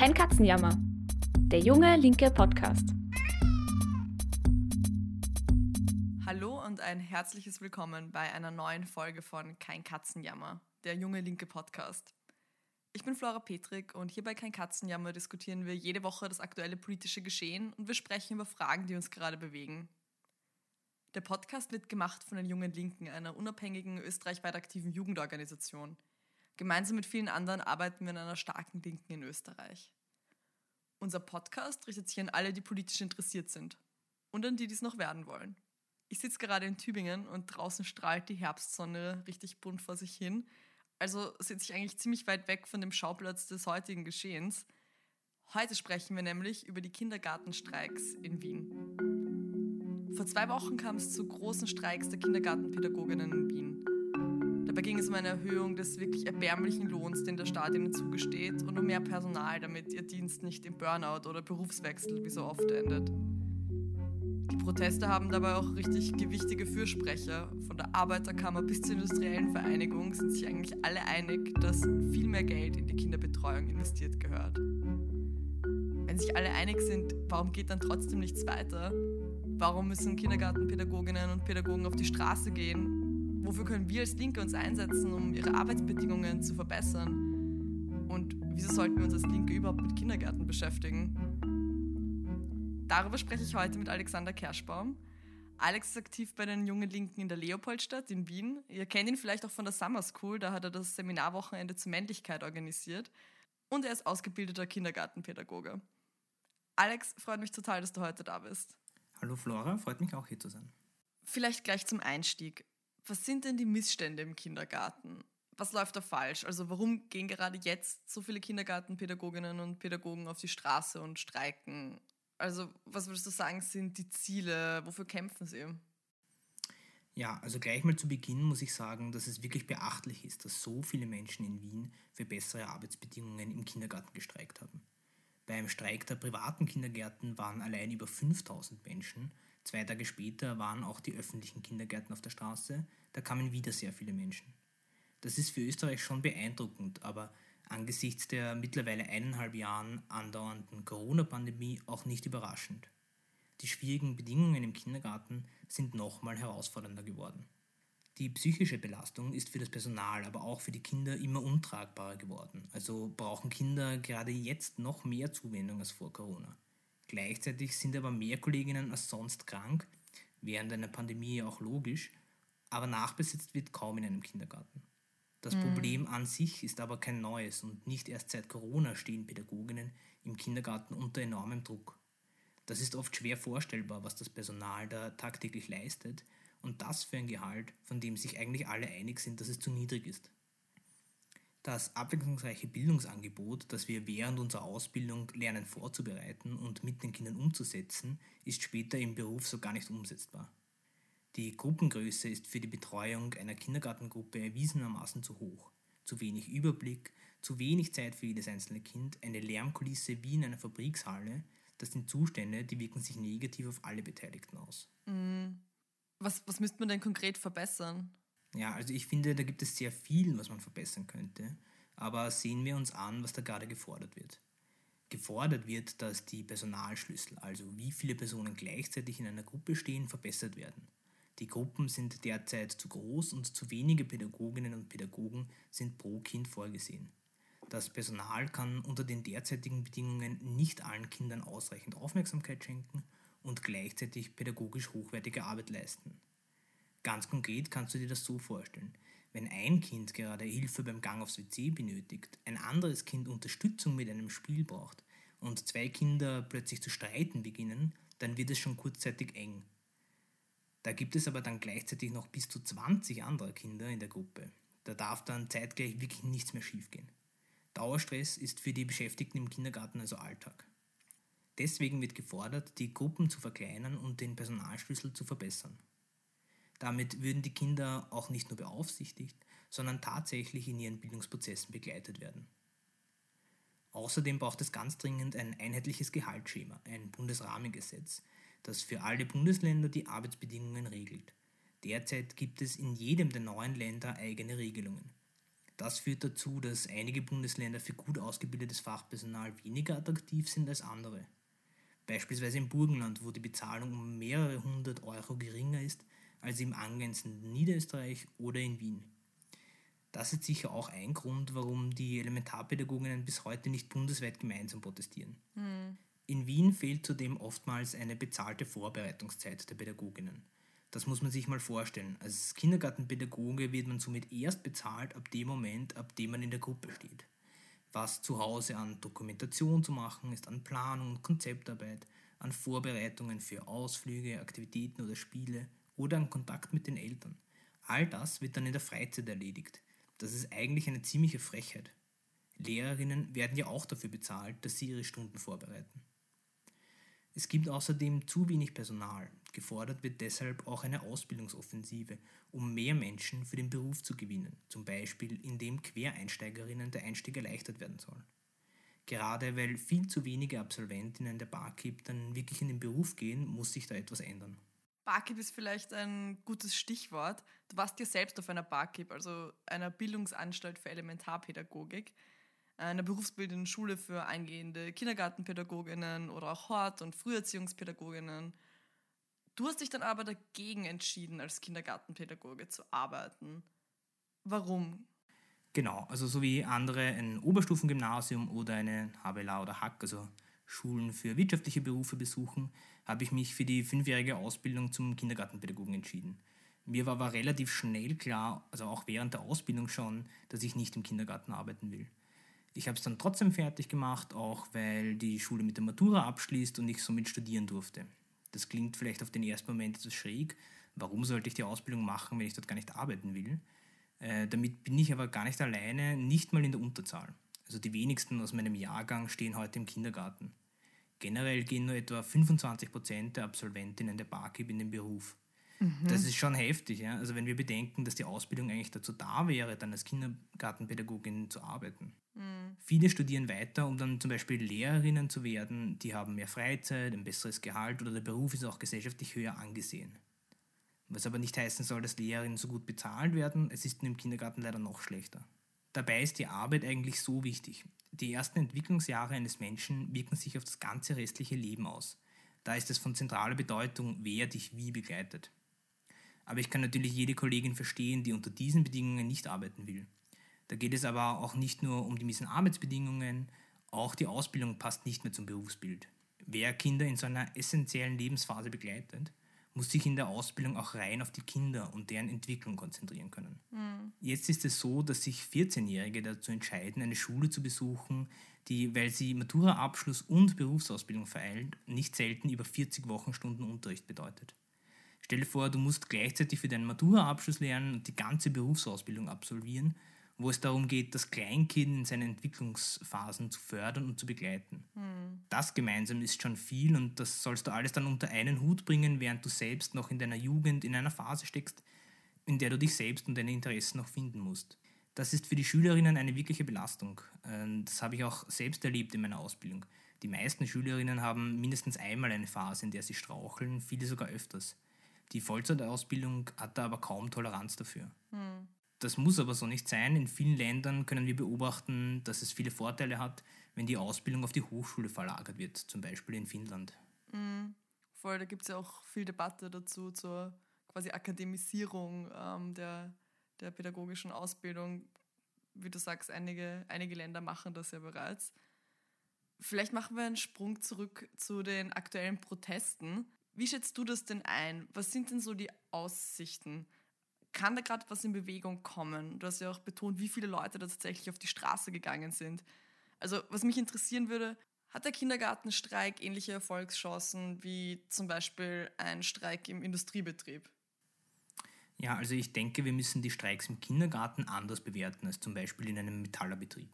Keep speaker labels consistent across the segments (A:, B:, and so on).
A: Kein Katzenjammer. Der junge linke Podcast.
B: Hallo und ein herzliches Willkommen bei einer neuen Folge von Kein Katzenjammer, der junge linke Podcast. Ich bin Flora Petrik und hier bei Kein Katzenjammer diskutieren wir jede Woche das aktuelle politische Geschehen und wir sprechen über Fragen, die uns gerade bewegen. Der Podcast wird gemacht von den Jungen Linken, einer unabhängigen österreichweit aktiven Jugendorganisation. Gemeinsam mit vielen anderen arbeiten wir in einer starken Linken in Österreich. Unser Podcast richtet sich an alle, die politisch interessiert sind und an die, die es noch werden wollen. Ich sitze gerade in Tübingen und draußen strahlt die Herbstsonne richtig bunt vor sich hin. Also sitze ich eigentlich ziemlich weit weg von dem Schauplatz des heutigen Geschehens. Heute sprechen wir nämlich über die Kindergartenstreiks in Wien. Vor zwei Wochen kam es zu großen Streiks der Kindergartenpädagoginnen in Wien. Dabei ging es um eine Erhöhung des wirklich erbärmlichen Lohns, den der Staat ihnen zugesteht, und um mehr Personal, damit ihr Dienst nicht im Burnout oder Berufswechsel wie so oft endet. Die Proteste haben dabei auch richtig gewichtige Fürsprecher. Von der Arbeiterkammer bis zur industriellen Vereinigung sind sich eigentlich alle einig, dass viel mehr Geld in die Kinderbetreuung investiert gehört. Wenn sich alle einig sind, warum geht dann trotzdem nichts weiter? Warum müssen Kindergartenpädagoginnen und Pädagogen auf die Straße gehen? Wofür können wir als Linke uns einsetzen, um ihre Arbeitsbedingungen zu verbessern? Und wieso sollten wir uns als Linke überhaupt mit Kindergärten beschäftigen? Darüber spreche ich heute mit Alexander Kerschbaum. Alex ist aktiv bei den Jungen Linken in der Leopoldstadt in Wien. Ihr kennt ihn vielleicht auch von der Summer School, da hat er das Seminarwochenende zur Männlichkeit organisiert. Und er ist ausgebildeter Kindergartenpädagoge. Alex, freut mich total, dass du heute da bist.
C: Hallo Flora, freut mich auch hier zu sein.
B: Vielleicht gleich zum Einstieg. Was sind denn die Missstände im Kindergarten? Was läuft da falsch? Also warum gehen gerade jetzt so viele Kindergartenpädagoginnen und Pädagogen auf die Straße und streiken? Also was würdest du sagen, sind die Ziele? Wofür kämpfen sie?
C: Ja, also gleich mal zu Beginn muss ich sagen, dass es wirklich beachtlich ist, dass so viele Menschen in Wien für bessere Arbeitsbedingungen im Kindergarten gestreikt haben. Beim Streik der privaten Kindergärten waren allein über 5000 Menschen. Zwei Tage später waren auch die öffentlichen Kindergärten auf der Straße. Da kamen wieder sehr viele Menschen. Das ist für Österreich schon beeindruckend, aber angesichts der mittlerweile eineinhalb Jahren andauernden Corona-Pandemie auch nicht überraschend. Die schwierigen Bedingungen im Kindergarten sind nochmal herausfordernder geworden. Die psychische Belastung ist für das Personal, aber auch für die Kinder immer untragbarer geworden. Also brauchen Kinder gerade jetzt noch mehr Zuwendung als vor Corona. Gleichzeitig sind aber mehr Kolleginnen als sonst krank, während einer Pandemie auch logisch, aber nachbesetzt wird kaum in einem Kindergarten. Das mhm. Problem an sich ist aber kein neues und nicht erst seit Corona stehen Pädagoginnen im Kindergarten unter enormem Druck. Das ist oft schwer vorstellbar, was das Personal da tagtäglich leistet und das für ein Gehalt, von dem sich eigentlich alle einig sind, dass es zu niedrig ist. Das abwechslungsreiche Bildungsangebot, das wir während unserer Ausbildung lernen vorzubereiten und mit den Kindern umzusetzen, ist später im Beruf so gar nicht umsetzbar. Die Gruppengröße ist für die Betreuung einer Kindergartengruppe erwiesenermaßen zu hoch. Zu wenig Überblick, zu wenig Zeit für jedes einzelne Kind, eine Lärmkulisse wie in einer Fabrikshalle, das sind Zustände, die wirken sich negativ auf alle Beteiligten aus.
B: Mm. Was, was müsste man denn konkret verbessern?
C: Ja, also ich finde, da gibt es sehr viel, was man verbessern könnte. Aber sehen wir uns an, was da gerade gefordert wird. Gefordert wird, dass die Personalschlüssel, also wie viele Personen gleichzeitig in einer Gruppe stehen, verbessert werden. Die Gruppen sind derzeit zu groß und zu wenige Pädagoginnen und Pädagogen sind pro Kind vorgesehen. Das Personal kann unter den derzeitigen Bedingungen nicht allen Kindern ausreichend Aufmerksamkeit schenken und gleichzeitig pädagogisch hochwertige Arbeit leisten. Ganz konkret kannst du dir das so vorstellen. Wenn ein Kind gerade Hilfe beim Gang aufs WC benötigt, ein anderes Kind Unterstützung mit einem Spiel braucht und zwei Kinder plötzlich zu streiten beginnen, dann wird es schon kurzzeitig eng. Da gibt es aber dann gleichzeitig noch bis zu 20 andere Kinder in der Gruppe. Da darf dann zeitgleich wirklich nichts mehr schiefgehen. Dauerstress ist für die Beschäftigten im Kindergarten also Alltag. Deswegen wird gefordert, die Gruppen zu verkleinern und den Personalschlüssel zu verbessern. Damit würden die Kinder auch nicht nur beaufsichtigt, sondern tatsächlich in ihren Bildungsprozessen begleitet werden. Außerdem braucht es ganz dringend ein einheitliches Gehaltsschema, ein Bundesrahmengesetz, das für alle Bundesländer die Arbeitsbedingungen regelt. Derzeit gibt es in jedem der neuen Länder eigene Regelungen. Das führt dazu, dass einige Bundesländer für gut ausgebildetes Fachpersonal weniger attraktiv sind als andere. Beispielsweise im Burgenland, wo die Bezahlung um mehrere hundert Euro geringer ist als im angrenzenden Niederösterreich oder in Wien. Das ist sicher auch ein Grund, warum die Elementarpädagoginnen bis heute nicht bundesweit gemeinsam protestieren. Mhm. In Wien fehlt zudem oftmals eine bezahlte Vorbereitungszeit der Pädagoginnen. Das muss man sich mal vorstellen. Als Kindergartenpädagoge wird man somit erst bezahlt ab dem Moment, ab dem man in der Gruppe steht. Was zu Hause an Dokumentation zu machen ist, an Planung und Konzeptarbeit, an Vorbereitungen für Ausflüge, Aktivitäten oder Spiele oder an Kontakt mit den Eltern. All das wird dann in der Freizeit erledigt. Das ist eigentlich eine ziemliche Frechheit. Lehrerinnen werden ja auch dafür bezahlt, dass sie ihre Stunden vorbereiten. Es gibt außerdem zu wenig Personal. Gefordert wird deshalb auch eine Ausbildungsoffensive, um mehr Menschen für den Beruf zu gewinnen, zum Beispiel indem Quereinsteigerinnen der Einstieg erleichtert werden soll. Gerade weil viel zu wenige Absolventinnen der Barkeep dann wirklich in den Beruf gehen, muss sich da etwas ändern.
B: Barkeep ist vielleicht ein gutes Stichwort. Du warst ja selbst auf einer Barkeep, also einer Bildungsanstalt für Elementarpädagogik einer berufsbildenden Schule für eingehende Kindergartenpädagoginnen oder auch Hort- und Früherziehungspädagoginnen. Du hast dich dann aber dagegen entschieden, als Kindergartenpädagoge zu arbeiten. Warum?
C: Genau, also so wie andere ein Oberstufengymnasium oder eine HBLA oder Hack, also Schulen für wirtschaftliche Berufe besuchen, habe ich mich für die fünfjährige Ausbildung zum Kindergartenpädagogen entschieden. Mir war aber relativ schnell klar, also auch während der Ausbildung schon, dass ich nicht im Kindergarten arbeiten will. Ich habe es dann trotzdem fertig gemacht, auch weil die Schule mit der Matura abschließt und ich somit studieren durfte. Das klingt vielleicht auf den ersten Moment etwas schräg. Warum sollte ich die Ausbildung machen, wenn ich dort gar nicht arbeiten will? Äh, damit bin ich aber gar nicht alleine, nicht mal in der Unterzahl. Also die wenigsten aus meinem Jahrgang stehen heute im Kindergarten. Generell gehen nur etwa 25 Prozent der Absolventinnen der Barkeep in den Beruf. Mhm. Das ist schon heftig. Ja? Also wenn wir bedenken, dass die Ausbildung eigentlich dazu da wäre, dann als Kindergartenpädagogin zu arbeiten. Mhm. Viele studieren weiter, um dann zum Beispiel Lehrerinnen zu werden. Die haben mehr Freizeit, ein besseres Gehalt oder der Beruf ist auch gesellschaftlich höher angesehen. Was aber nicht heißen soll, dass Lehrerinnen so gut bezahlt werden. Es ist im Kindergarten leider noch schlechter. Dabei ist die Arbeit eigentlich so wichtig. Die ersten Entwicklungsjahre eines Menschen wirken sich auf das ganze restliche Leben aus. Da ist es von zentraler Bedeutung, wer dich wie begleitet. Aber ich kann natürlich jede Kollegin verstehen, die unter diesen Bedingungen nicht arbeiten will. Da geht es aber auch nicht nur um die miesen Arbeitsbedingungen, auch die Ausbildung passt nicht mehr zum Berufsbild. Wer Kinder in so einer essentiellen Lebensphase begleitet, muss sich in der Ausbildung auch rein auf die Kinder und deren Entwicklung konzentrieren können. Mhm. Jetzt ist es so, dass sich 14-Jährige dazu entscheiden, eine Schule zu besuchen, die, weil sie Matura-Abschluss und Berufsausbildung vereilt, nicht selten über 40 Wochenstunden Unterricht bedeutet. Stell dir vor, du musst gleichzeitig für deinen Matura-Abschluss lernen und die ganze Berufsausbildung absolvieren wo es darum geht, das Kleinkind in seinen Entwicklungsphasen zu fördern und zu begleiten. Mhm. Das gemeinsam ist schon viel und das sollst du alles dann unter einen Hut bringen, während du selbst noch in deiner Jugend in einer Phase steckst, in der du dich selbst und deine Interessen noch finden musst. Das ist für die Schülerinnen eine wirkliche Belastung. Das habe ich auch selbst erlebt in meiner Ausbildung. Die meisten Schülerinnen haben mindestens einmal eine Phase, in der sie straucheln, viele sogar öfters. Die Vollzeitausbildung hat da aber kaum Toleranz dafür. Mhm. Das muss aber so nicht sein. In vielen Ländern können wir beobachten, dass es viele Vorteile hat, wenn die Ausbildung auf die Hochschule verlagert wird, zum Beispiel in Finnland.
B: Mhm. Voll, da gibt es ja auch viel Debatte dazu zur quasi Akademisierung ähm, der, der pädagogischen Ausbildung. Wie du sagst, einige, einige Länder machen das ja bereits. Vielleicht machen wir einen Sprung zurück zu den aktuellen Protesten. Wie schätzt du das denn ein? Was sind denn so die Aussichten? Kann da gerade was in Bewegung kommen? Du hast ja auch betont, wie viele Leute da tatsächlich auf die Straße gegangen sind. Also was mich interessieren würde, hat der Kindergartenstreik ähnliche Erfolgschancen wie zum Beispiel ein Streik im Industriebetrieb?
C: Ja, also ich denke, wir müssen die Streiks im Kindergarten anders bewerten als zum Beispiel in einem Metallerbetrieb.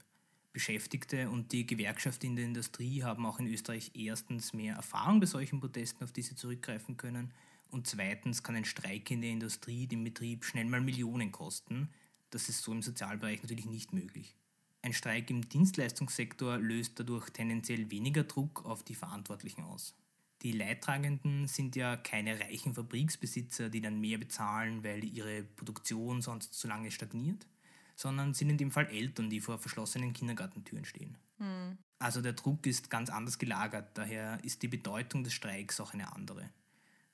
C: Beschäftigte und die Gewerkschaft in der Industrie haben auch in Österreich erstens mehr Erfahrung bei solchen Protesten, auf die sie zurückgreifen können und zweitens kann ein Streik in der Industrie den Betrieb schnell mal Millionen kosten. Das ist so im Sozialbereich natürlich nicht möglich. Ein Streik im Dienstleistungssektor löst dadurch tendenziell weniger Druck auf die Verantwortlichen aus. Die Leidtragenden sind ja keine reichen Fabriksbesitzer, die dann mehr bezahlen, weil ihre Produktion sonst zu lange stagniert, sondern sind in dem Fall Eltern, die vor verschlossenen Kindergartentüren stehen. Mhm. Also der Druck ist ganz anders gelagert, daher ist die Bedeutung des Streiks auch eine andere.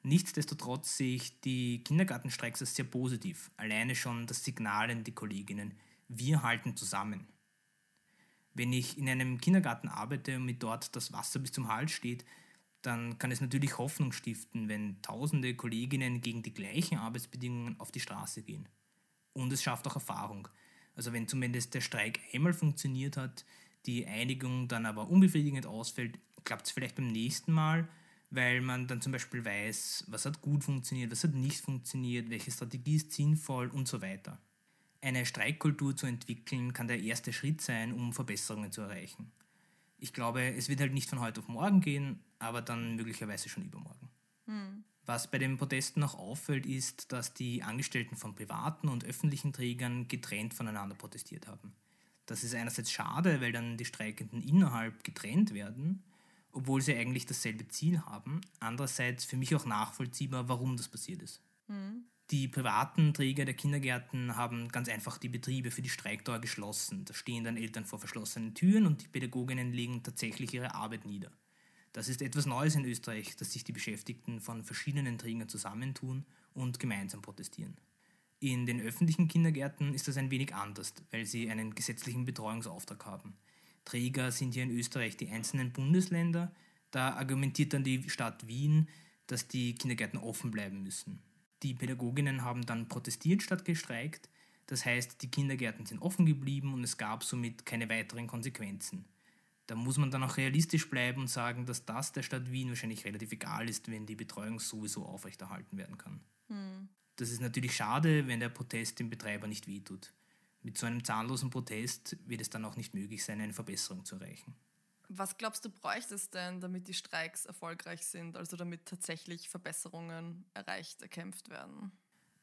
C: Nichtsdestotrotz sehe ich die Kindergartenstreiks als sehr positiv. Alleine schon das Signal an die Kolleginnen, wir halten zusammen. Wenn ich in einem Kindergarten arbeite und mir dort das Wasser bis zum Hals steht, dann kann es natürlich Hoffnung stiften, wenn tausende Kolleginnen gegen die gleichen Arbeitsbedingungen auf die Straße gehen. Und es schafft auch Erfahrung. Also wenn zumindest der Streik einmal funktioniert hat, die Einigung dann aber unbefriedigend ausfällt, klappt es vielleicht beim nächsten Mal, weil man dann zum Beispiel weiß, was hat gut funktioniert, was hat nicht funktioniert, welche Strategie ist sinnvoll und so weiter. Eine Streikkultur zu entwickeln kann der erste Schritt sein, um Verbesserungen zu erreichen. Ich glaube, es wird halt nicht von heute auf morgen gehen, aber dann möglicherweise schon übermorgen. Hm. Was bei den Protesten noch auffällt, ist, dass die Angestellten von privaten und öffentlichen Trägern getrennt voneinander protestiert haben. Das ist einerseits schade, weil dann die Streikenden innerhalb getrennt werden, obwohl sie eigentlich dasselbe Ziel haben. Andererseits für mich auch nachvollziehbar, warum das passiert ist. Mhm. Die privaten Träger der Kindergärten haben ganz einfach die Betriebe für die Streikdauer geschlossen. Da stehen dann Eltern vor verschlossenen Türen und die Pädagoginnen legen tatsächlich ihre Arbeit nieder. Das ist etwas Neues in Österreich, dass sich die Beschäftigten von verschiedenen Trägern zusammentun und gemeinsam protestieren. In den öffentlichen Kindergärten ist das ein wenig anders, weil sie einen gesetzlichen Betreuungsauftrag haben. Träger sind hier in Österreich die einzelnen Bundesländer. Da argumentiert dann die Stadt Wien, dass die Kindergärten offen bleiben müssen. Die Pädagoginnen haben dann protestiert statt gestreikt. Das heißt, die Kindergärten sind offen geblieben und es gab somit keine weiteren Konsequenzen. Da muss man dann auch realistisch bleiben und sagen, dass das der Stadt Wien wahrscheinlich relativ egal ist, wenn die Betreuung sowieso aufrechterhalten werden kann. Hm. Das ist natürlich schade, wenn der Protest dem Betreiber nicht wehtut. Mit so einem zahnlosen Protest wird es dann auch nicht möglich sein, eine Verbesserung zu erreichen.
B: Was glaubst du, bräuchte es denn, damit die Streiks erfolgreich sind, also damit tatsächlich Verbesserungen erreicht, erkämpft werden?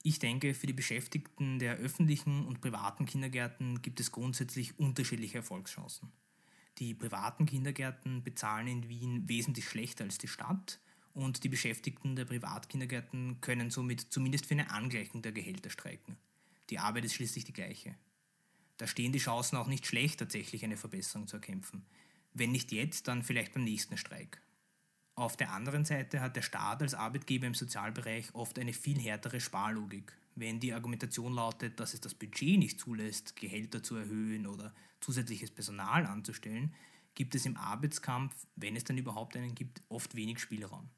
C: Ich denke, für die Beschäftigten der öffentlichen und privaten Kindergärten gibt es grundsätzlich unterschiedliche Erfolgschancen. Die privaten Kindergärten bezahlen in Wien wesentlich schlechter als die Stadt und die Beschäftigten der Privatkindergärten können somit zumindest für eine Angleichung der Gehälter streiken. Die Arbeit ist schließlich die gleiche. Da stehen die Chancen auch nicht schlecht, tatsächlich eine Verbesserung zu erkämpfen. Wenn nicht jetzt, dann vielleicht beim nächsten Streik. Auf der anderen Seite hat der Staat als Arbeitgeber im Sozialbereich oft eine viel härtere Sparlogik. Wenn die Argumentation lautet, dass es das Budget nicht zulässt, Gehälter zu erhöhen oder zusätzliches Personal anzustellen, gibt es im Arbeitskampf, wenn es dann überhaupt einen gibt, oft wenig Spielraum.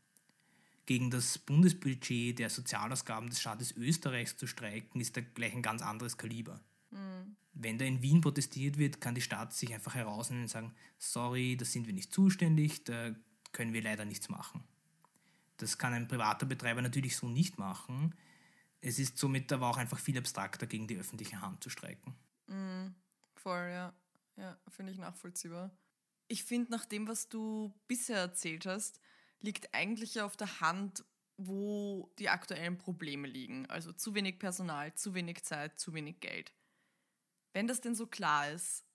C: Gegen das Bundesbudget der Sozialausgaben des Staates Österreichs zu streiken, ist da gleich ein ganz anderes Kaliber. Mhm. Wenn da in Wien protestiert wird, kann die Stadt sich einfach herausnehmen und sagen, sorry, da sind wir nicht zuständig, da können wir leider nichts machen. Das kann ein privater Betreiber natürlich so nicht machen. Es ist somit aber auch einfach viel abstrakter, gegen die öffentliche Hand zu streiken.
B: Mm, voll, ja. Ja, finde ich nachvollziehbar. Ich finde, nach dem, was du bisher erzählt hast, liegt eigentlich auf der Hand, wo die aktuellen Probleme liegen. Also zu wenig Personal, zu wenig Zeit, zu wenig Geld. Wenn das denn so klar ist,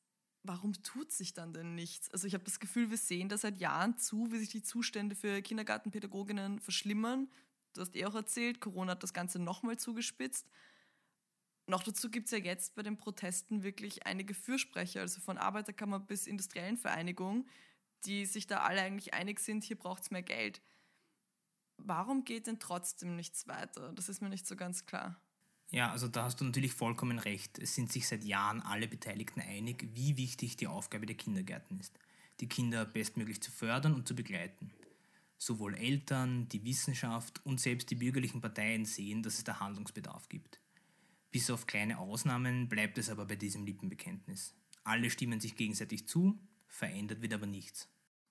B: warum tut sich dann denn nichts? Also ich habe das Gefühl, wir sehen da seit Jahren zu, wie sich die Zustände für Kindergartenpädagoginnen verschlimmern. Du hast eh auch erzählt, Corona hat das Ganze nochmal zugespitzt. Noch dazu gibt es ja jetzt bei den Protesten wirklich einige Fürsprecher, also von Arbeiterkammer bis Industriellen Vereinigung, die sich da alle eigentlich einig sind, hier braucht es mehr Geld. Warum geht denn trotzdem nichts weiter? Das ist mir nicht so ganz klar.
C: Ja, also da hast du natürlich vollkommen recht. Es sind sich seit Jahren alle Beteiligten einig, wie wichtig die Aufgabe der Kindergärten ist, die Kinder bestmöglich zu fördern und zu begleiten. Sowohl Eltern, die Wissenschaft und selbst die bürgerlichen Parteien sehen, dass es da Handlungsbedarf gibt. Bis auf kleine Ausnahmen bleibt es aber bei diesem Lippenbekenntnis. Alle stimmen sich gegenseitig zu, verändert wird aber nichts.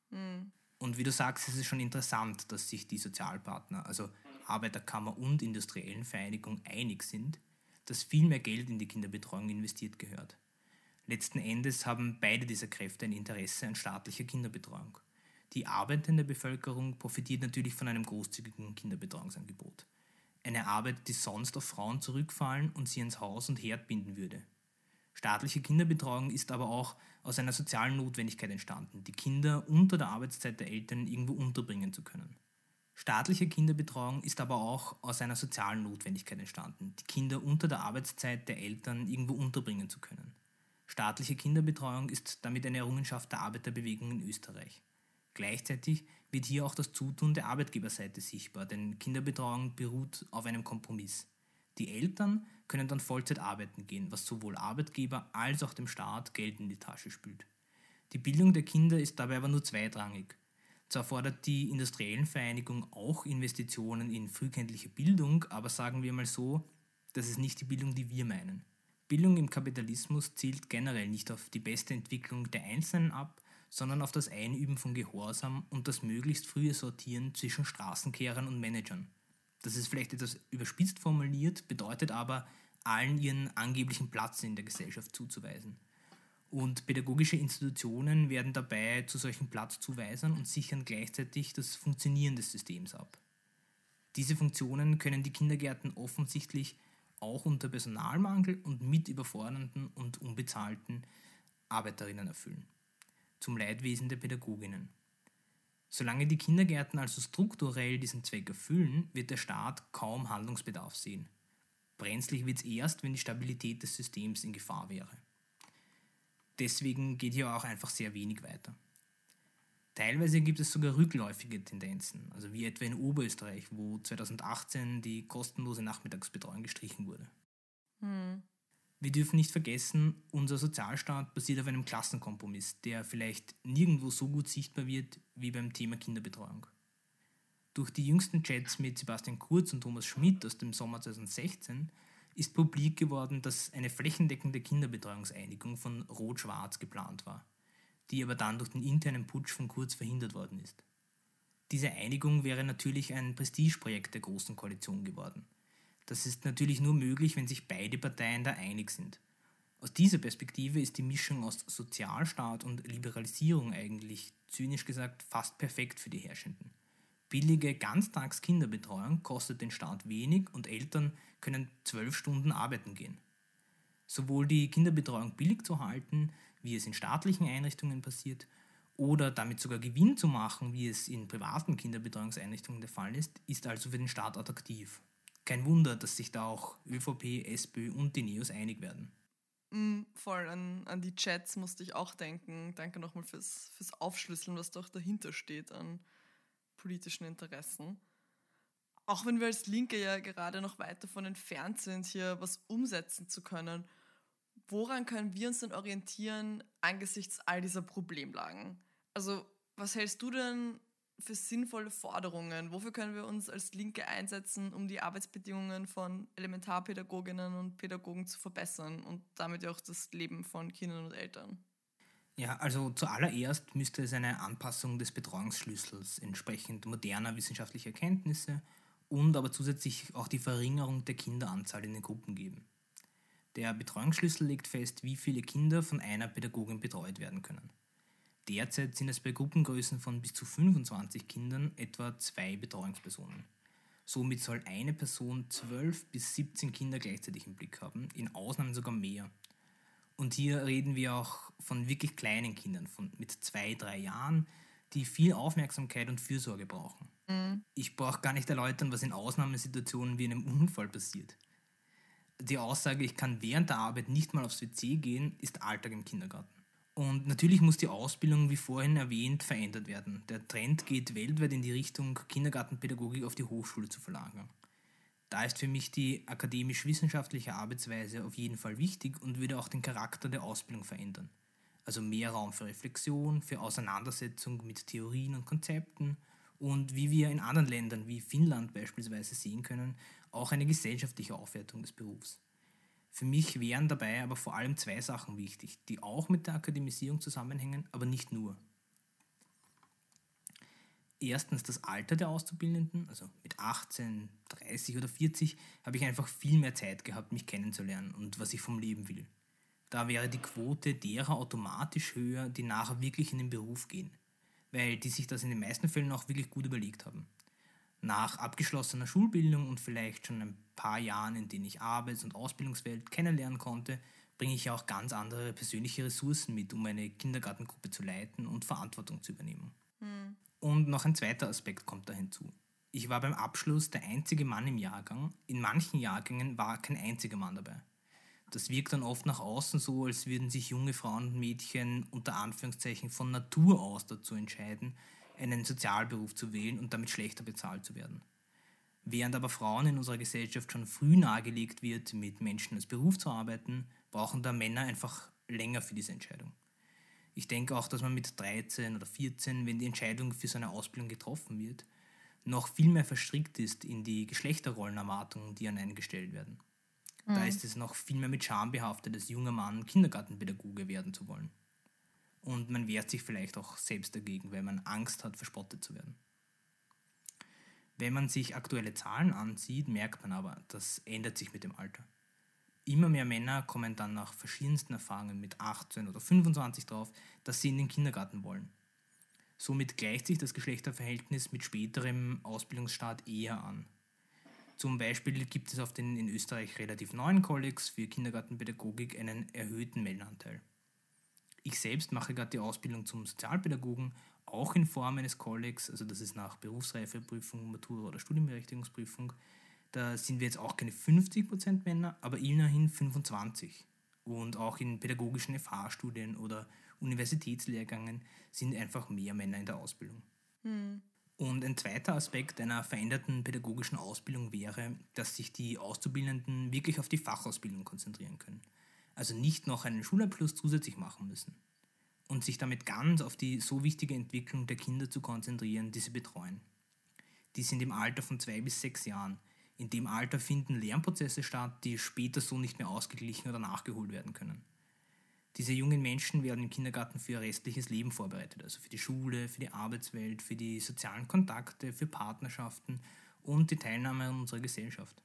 C: Mhm. Und wie du sagst, ist es schon interessant, dass sich die Sozialpartner, also Arbeiterkammer und Industriellen Vereinigung einig sind, dass viel mehr Geld in die Kinderbetreuung investiert gehört. Letzten Endes haben beide dieser Kräfte ein Interesse an staatlicher Kinderbetreuung. Die arbeitende Bevölkerung profitiert natürlich von einem großzügigen Kinderbetreuungsangebot. Eine Arbeit, die sonst auf Frauen zurückfallen und sie ins Haus und Herd binden würde. Staatliche Kinderbetreuung ist aber auch aus einer sozialen Notwendigkeit entstanden, die Kinder unter der Arbeitszeit der Eltern irgendwo unterbringen zu können. Staatliche Kinderbetreuung ist aber auch aus einer sozialen Notwendigkeit entstanden, die Kinder unter der Arbeitszeit der Eltern irgendwo unterbringen zu können. Staatliche Kinderbetreuung ist damit eine Errungenschaft der Arbeiterbewegung in Österreich. Gleichzeitig wird hier auch das Zutun der Arbeitgeberseite sichtbar, denn Kinderbetreuung beruht auf einem Kompromiss. Die Eltern können dann Vollzeit arbeiten gehen, was sowohl Arbeitgeber als auch dem Staat Geld in die Tasche spült. Die Bildung der Kinder ist dabei aber nur zweitrangig. Zwar fordert die Industriellenvereinigung auch Investitionen in frühkindliche Bildung, aber sagen wir mal so, das ist nicht die Bildung, die wir meinen. Bildung im Kapitalismus zielt generell nicht auf die beste Entwicklung der Einzelnen ab, sondern auf das Einüben von Gehorsam und das möglichst frühe Sortieren zwischen Straßenkehrern und Managern. Das ist vielleicht etwas überspitzt formuliert, bedeutet aber, allen ihren angeblichen Platz in der Gesellschaft zuzuweisen. Und pädagogische Institutionen werden dabei zu solchen Platzzuweisern und sichern gleichzeitig das Funktionieren des Systems ab. Diese Funktionen können die Kindergärten offensichtlich auch unter Personalmangel und mit überfordernden und unbezahlten Arbeiterinnen erfüllen. Zum Leidwesen der Pädagoginnen. Solange die Kindergärten also strukturell diesen Zweck erfüllen, wird der Staat kaum Handlungsbedarf sehen. Brenzlig wird es erst, wenn die Stabilität des Systems in Gefahr wäre deswegen geht hier auch einfach sehr wenig weiter. Teilweise gibt es sogar rückläufige Tendenzen, also wie etwa in Oberösterreich, wo 2018 die kostenlose Nachmittagsbetreuung gestrichen wurde. Hm. Wir dürfen nicht vergessen, unser Sozialstaat basiert auf einem Klassenkompromiss, der vielleicht nirgendwo so gut sichtbar wird wie beim Thema Kinderbetreuung. Durch die jüngsten Chats mit Sebastian Kurz und Thomas Schmidt aus dem Sommer 2016 ist publik geworden, dass eine flächendeckende Kinderbetreuungseinigung von Rot-Schwarz geplant war, die aber dann durch den internen Putsch von Kurz verhindert worden ist. Diese Einigung wäre natürlich ein Prestigeprojekt der Großen Koalition geworden. Das ist natürlich nur möglich, wenn sich beide Parteien da einig sind. Aus dieser Perspektive ist die Mischung aus Sozialstaat und Liberalisierung eigentlich, zynisch gesagt, fast perfekt für die Herrschenden. Billige Ganztagskinderbetreuung kostet den Staat wenig und Eltern können zwölf Stunden arbeiten gehen. Sowohl die Kinderbetreuung billig zu halten, wie es in staatlichen Einrichtungen passiert, oder damit sogar Gewinn zu machen, wie es in privaten Kinderbetreuungseinrichtungen der Fall ist, ist also für den Staat attraktiv. Kein Wunder, dass sich da auch ÖVP, SPÖ und die Neos einig werden.
B: Mm, voll, an, an die Chats musste ich auch denken. Danke nochmal fürs, fürs Aufschlüsseln, was doch dahinter steht an politischen Interessen. Auch wenn wir als Linke ja gerade noch weit davon entfernt sind, hier was umsetzen zu können, woran können wir uns denn orientieren angesichts all dieser Problemlagen? Also, was hältst du denn für sinnvolle Forderungen? Wofür können wir uns als Linke einsetzen, um die Arbeitsbedingungen von Elementarpädagoginnen und Pädagogen zu verbessern und damit ja auch das Leben von Kindern und Eltern?
C: Ja, also zuallererst müsste es eine Anpassung des Betreuungsschlüssels entsprechend moderner wissenschaftlicher Erkenntnisse und aber zusätzlich auch die Verringerung der Kinderanzahl in den Gruppen geben. Der Betreuungsschlüssel legt fest, wie viele Kinder von einer Pädagogin betreut werden können. Derzeit sind es bei Gruppengrößen von bis zu 25 Kindern etwa zwei Betreuungspersonen. Somit soll eine Person 12 bis 17 Kinder gleichzeitig im Blick haben, in Ausnahmen sogar mehr. Und hier reden wir auch von wirklich kleinen Kindern, von mit zwei, drei Jahren, die viel Aufmerksamkeit und Fürsorge brauchen. Mhm. Ich brauche gar nicht erläutern, was in Ausnahmesituationen wie einem Unfall passiert. Die Aussage, ich kann während der Arbeit nicht mal aufs WC gehen, ist Alltag im Kindergarten. Und natürlich muss die Ausbildung, wie vorhin erwähnt, verändert werden. Der Trend geht weltweit in die Richtung, Kindergartenpädagogik auf die Hochschule zu verlagern. Da ist für mich die akademisch-wissenschaftliche Arbeitsweise auf jeden Fall wichtig und würde auch den Charakter der Ausbildung verändern. Also mehr Raum für Reflexion, für Auseinandersetzung mit Theorien und Konzepten und wie wir in anderen Ländern wie Finnland beispielsweise sehen können, auch eine gesellschaftliche Aufwertung des Berufs. Für mich wären dabei aber vor allem zwei Sachen wichtig, die auch mit der Akademisierung zusammenhängen, aber nicht nur erstens das Alter der Auszubildenden, also mit 18, 30 oder 40 habe ich einfach viel mehr Zeit gehabt, mich kennenzulernen und was ich vom Leben will. Da wäre die Quote derer automatisch höher, die nachher wirklich in den Beruf gehen, weil die sich das in den meisten Fällen auch wirklich gut überlegt haben. Nach abgeschlossener Schulbildung und vielleicht schon ein paar Jahren, in denen ich Arbeits- und Ausbildungswelt kennenlernen konnte, bringe ich auch ganz andere persönliche Ressourcen mit, um eine Kindergartengruppe zu leiten und Verantwortung zu übernehmen. Und noch ein zweiter Aspekt kommt da hinzu. Ich war beim Abschluss der einzige Mann im Jahrgang. In manchen Jahrgängen war kein einziger Mann dabei. Das wirkt dann oft nach außen so, als würden sich junge Frauen und Mädchen unter Anführungszeichen von Natur aus dazu entscheiden, einen Sozialberuf zu wählen und damit schlechter bezahlt zu werden. Während aber Frauen in unserer Gesellschaft schon früh nahegelegt wird, mit Menschen als Beruf zu arbeiten, brauchen da Männer einfach länger für diese Entscheidung. Ich denke auch, dass man mit 13 oder 14, wenn die Entscheidung für so eine Ausbildung getroffen wird, noch viel mehr verstrickt ist in die Geschlechterrollenerwartungen, die an einen gestellt werden. Mhm. Da ist es noch viel mehr mit Scham behaftet, als junger Mann Kindergartenpädagoge werden zu wollen. Und man wehrt sich vielleicht auch selbst dagegen, weil man Angst hat, verspottet zu werden. Wenn man sich aktuelle Zahlen ansieht, merkt man aber, das ändert sich mit dem Alter. Immer mehr Männer kommen dann nach verschiedensten Erfahrungen mit 18 oder 25 drauf, dass sie in den Kindergarten wollen. Somit gleicht sich das Geschlechterverhältnis mit späterem Ausbildungsstart eher an. Zum Beispiel gibt es auf den in Österreich relativ neuen Kollegs für Kindergartenpädagogik einen erhöhten Meldeanteil. Ich selbst mache gerade die Ausbildung zum Sozialpädagogen auch in Form eines Kollegs, also das ist nach Berufsreifeprüfung, Matura oder Studienberechtigungsprüfung. Da sind wir jetzt auch keine 50% Männer, aber immerhin 25. Und auch in pädagogischen FH-Studien oder Universitätslehrgängen sind einfach mehr Männer in der Ausbildung. Hm. Und ein zweiter Aspekt einer veränderten pädagogischen Ausbildung wäre, dass sich die Auszubildenden wirklich auf die Fachausbildung konzentrieren können. Also nicht noch einen Schulabschluss zusätzlich machen müssen und sich damit ganz auf die so wichtige Entwicklung der Kinder zu konzentrieren, die sie betreuen. Die sind im Alter von zwei bis sechs Jahren. In dem Alter finden Lernprozesse statt, die später so nicht mehr ausgeglichen oder nachgeholt werden können. Diese jungen Menschen werden im Kindergarten für ihr restliches Leben vorbereitet, also für die Schule, für die Arbeitswelt, für die sozialen Kontakte, für Partnerschaften und die Teilnahme an unserer Gesellschaft.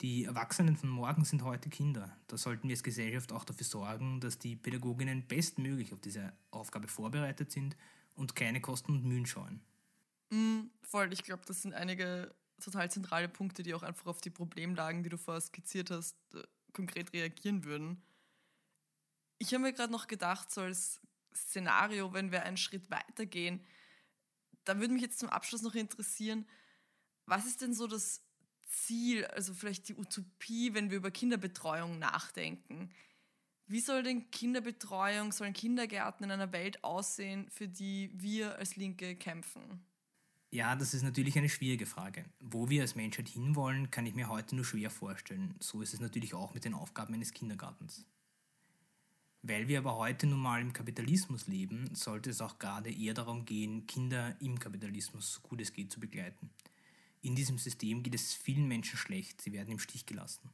C: Die Erwachsenen von morgen sind heute Kinder. Da sollten wir als Gesellschaft auch dafür sorgen, dass die Pädagoginnen bestmöglich auf diese Aufgabe vorbereitet sind und keine Kosten und Mühen scheuen.
B: Mm, voll, ich glaube, das sind einige total zentrale Punkte, die auch einfach auf die Problemlagen, die du vorher skizziert hast, äh, konkret reagieren würden. Ich habe mir gerade noch gedacht, so als Szenario, wenn wir einen Schritt weitergehen, da würde mich jetzt zum Abschluss noch interessieren, was ist denn so das Ziel, also vielleicht die Utopie, wenn wir über Kinderbetreuung nachdenken. Wie soll denn Kinderbetreuung, sollen Kindergärten in einer Welt aussehen, für die wir als Linke kämpfen?
C: Ja, das ist natürlich eine schwierige Frage. Wo wir als Menschheit hinwollen, kann ich mir heute nur schwer vorstellen. So ist es natürlich auch mit den Aufgaben eines Kindergartens. Weil wir aber heute nun mal im Kapitalismus leben, sollte es auch gerade eher darum gehen, Kinder im Kapitalismus so gut es geht zu begleiten. In diesem System geht es vielen Menschen schlecht, sie werden im Stich gelassen.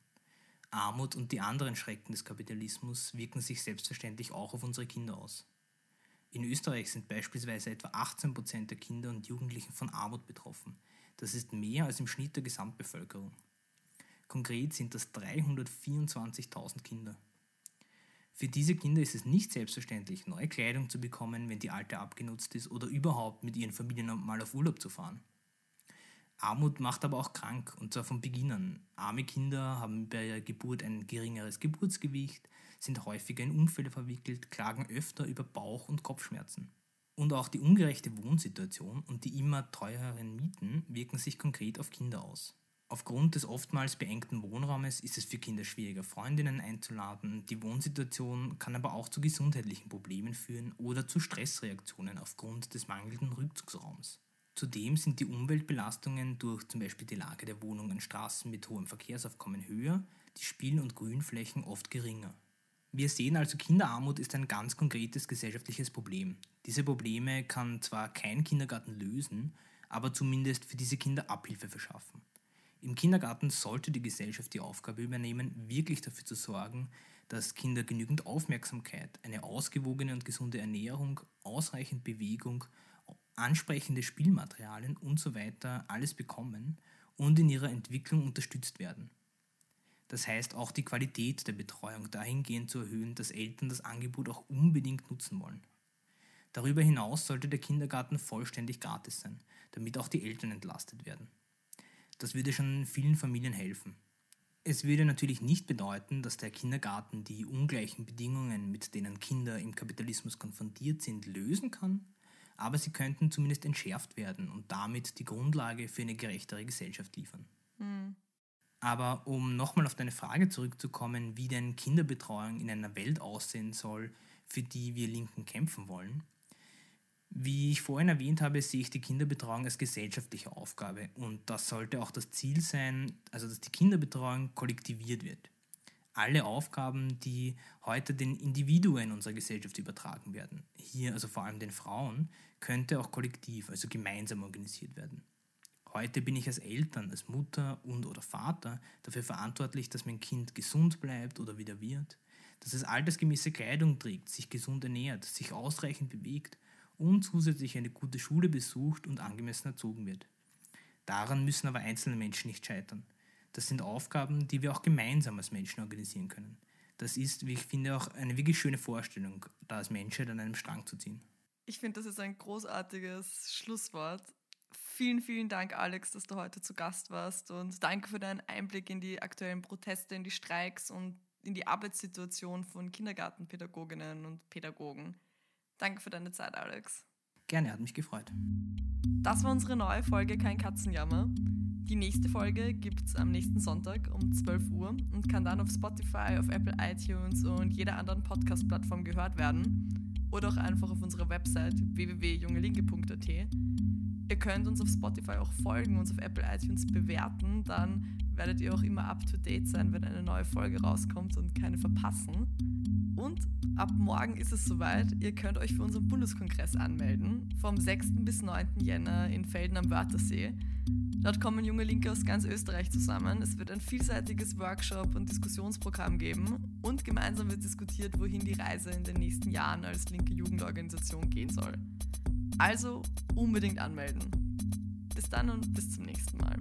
C: Armut und die anderen Schrecken des Kapitalismus wirken sich selbstverständlich auch auf unsere Kinder aus. In Österreich sind beispielsweise etwa 18% der Kinder und Jugendlichen von Armut betroffen. Das ist mehr als im Schnitt der Gesamtbevölkerung. Konkret sind das 324.000 Kinder. Für diese Kinder ist es nicht selbstverständlich, neue Kleidung zu bekommen, wenn die alte abgenutzt ist oder überhaupt mit ihren Familien mal auf Urlaub zu fahren. Armut macht aber auch krank, und zwar von Beginn an. Arme Kinder haben bei ihrer Geburt ein geringeres Geburtsgewicht, sind häufiger in Unfälle verwickelt, klagen öfter über Bauch- und Kopfschmerzen. Und auch die ungerechte Wohnsituation und die immer teureren Mieten wirken sich konkret auf Kinder aus. Aufgrund des oftmals beengten Wohnraumes ist es für Kinder schwieriger, Freundinnen einzuladen. Die Wohnsituation kann aber auch zu gesundheitlichen Problemen führen oder zu Stressreaktionen aufgrund des mangelnden Rückzugsraums. Zudem sind die Umweltbelastungen durch zum Beispiel die Lage der Wohnung an Straßen mit hohem Verkehrsaufkommen höher, die Spiel- und Grünflächen oft geringer. Wir sehen also, Kinderarmut ist ein ganz konkretes gesellschaftliches Problem. Diese Probleme kann zwar kein Kindergarten lösen, aber zumindest für diese Kinder Abhilfe verschaffen. Im Kindergarten sollte die Gesellschaft die Aufgabe übernehmen, wirklich dafür zu sorgen, dass Kinder genügend Aufmerksamkeit, eine ausgewogene und gesunde Ernährung, ausreichend Bewegung ansprechende Spielmaterialien und so alles bekommen und in ihrer Entwicklung unterstützt werden. Das heißt auch die Qualität der Betreuung dahingehend zu erhöhen, dass Eltern das Angebot auch unbedingt nutzen wollen. Darüber hinaus sollte der Kindergarten vollständig gratis sein, damit auch die Eltern entlastet werden. Das würde schon vielen Familien helfen. Es würde natürlich nicht bedeuten, dass der Kindergarten die ungleichen Bedingungen, mit denen Kinder im Kapitalismus konfrontiert sind, lösen kann, aber sie könnten zumindest entschärft werden und damit die Grundlage für eine gerechtere Gesellschaft liefern. Mhm. Aber um nochmal auf deine Frage zurückzukommen, wie denn Kinderbetreuung in einer Welt aussehen soll, für die wir Linken kämpfen wollen, wie ich vorhin erwähnt habe, sehe ich die Kinderbetreuung als gesellschaftliche Aufgabe und das sollte auch das Ziel sein, also dass die Kinderbetreuung kollektiviert wird. Alle Aufgaben, die heute den Individuen unserer Gesellschaft übertragen werden, hier also vor allem den Frauen, könnte auch kollektiv, also gemeinsam organisiert werden. Heute bin ich als Eltern, als Mutter und oder Vater dafür verantwortlich, dass mein Kind gesund bleibt oder wieder wird, dass es altersgemäße Kleidung trägt, sich gesund ernährt, sich ausreichend bewegt und zusätzlich eine gute Schule besucht und angemessen erzogen wird. Daran müssen aber einzelne Menschen nicht scheitern. Das sind Aufgaben, die wir auch gemeinsam als Menschen organisieren können. Das ist, wie ich finde, auch eine wirklich schöne Vorstellung, da als Menschheit an einem Strang zu ziehen.
B: Ich finde, das ist ein großartiges Schlusswort. Vielen, vielen Dank, Alex, dass du heute zu Gast warst und danke für deinen Einblick in die aktuellen Proteste, in die Streiks und in die Arbeitssituation von Kindergartenpädagoginnen und Pädagogen. Danke für deine Zeit, Alex.
C: Gerne, hat mich gefreut.
B: Das war unsere neue Folge Kein Katzenjammer. Die nächste Folge gibt es am nächsten Sonntag um 12 Uhr und kann dann auf Spotify, auf Apple iTunes und jeder anderen Podcast-Plattform gehört werden. Oder auch einfach auf unserer Website www.jungelinke.at. Ihr könnt uns auf Spotify auch folgen, uns auf Apple iTunes bewerten, dann werdet ihr auch immer up to date sein, wenn eine neue Folge rauskommt und keine verpassen. Und ab morgen ist es soweit, ihr könnt euch für unseren Bundeskongress anmelden, vom 6. bis 9. Jänner in Felden am Wörthersee. Dort kommen junge Linke aus ganz Österreich zusammen. Es wird ein vielseitiges Workshop- und Diskussionsprogramm geben und gemeinsam wird diskutiert, wohin die Reise in den nächsten Jahren als linke Jugendorganisation gehen soll. Also unbedingt anmelden. Bis dann und bis zum nächsten Mal.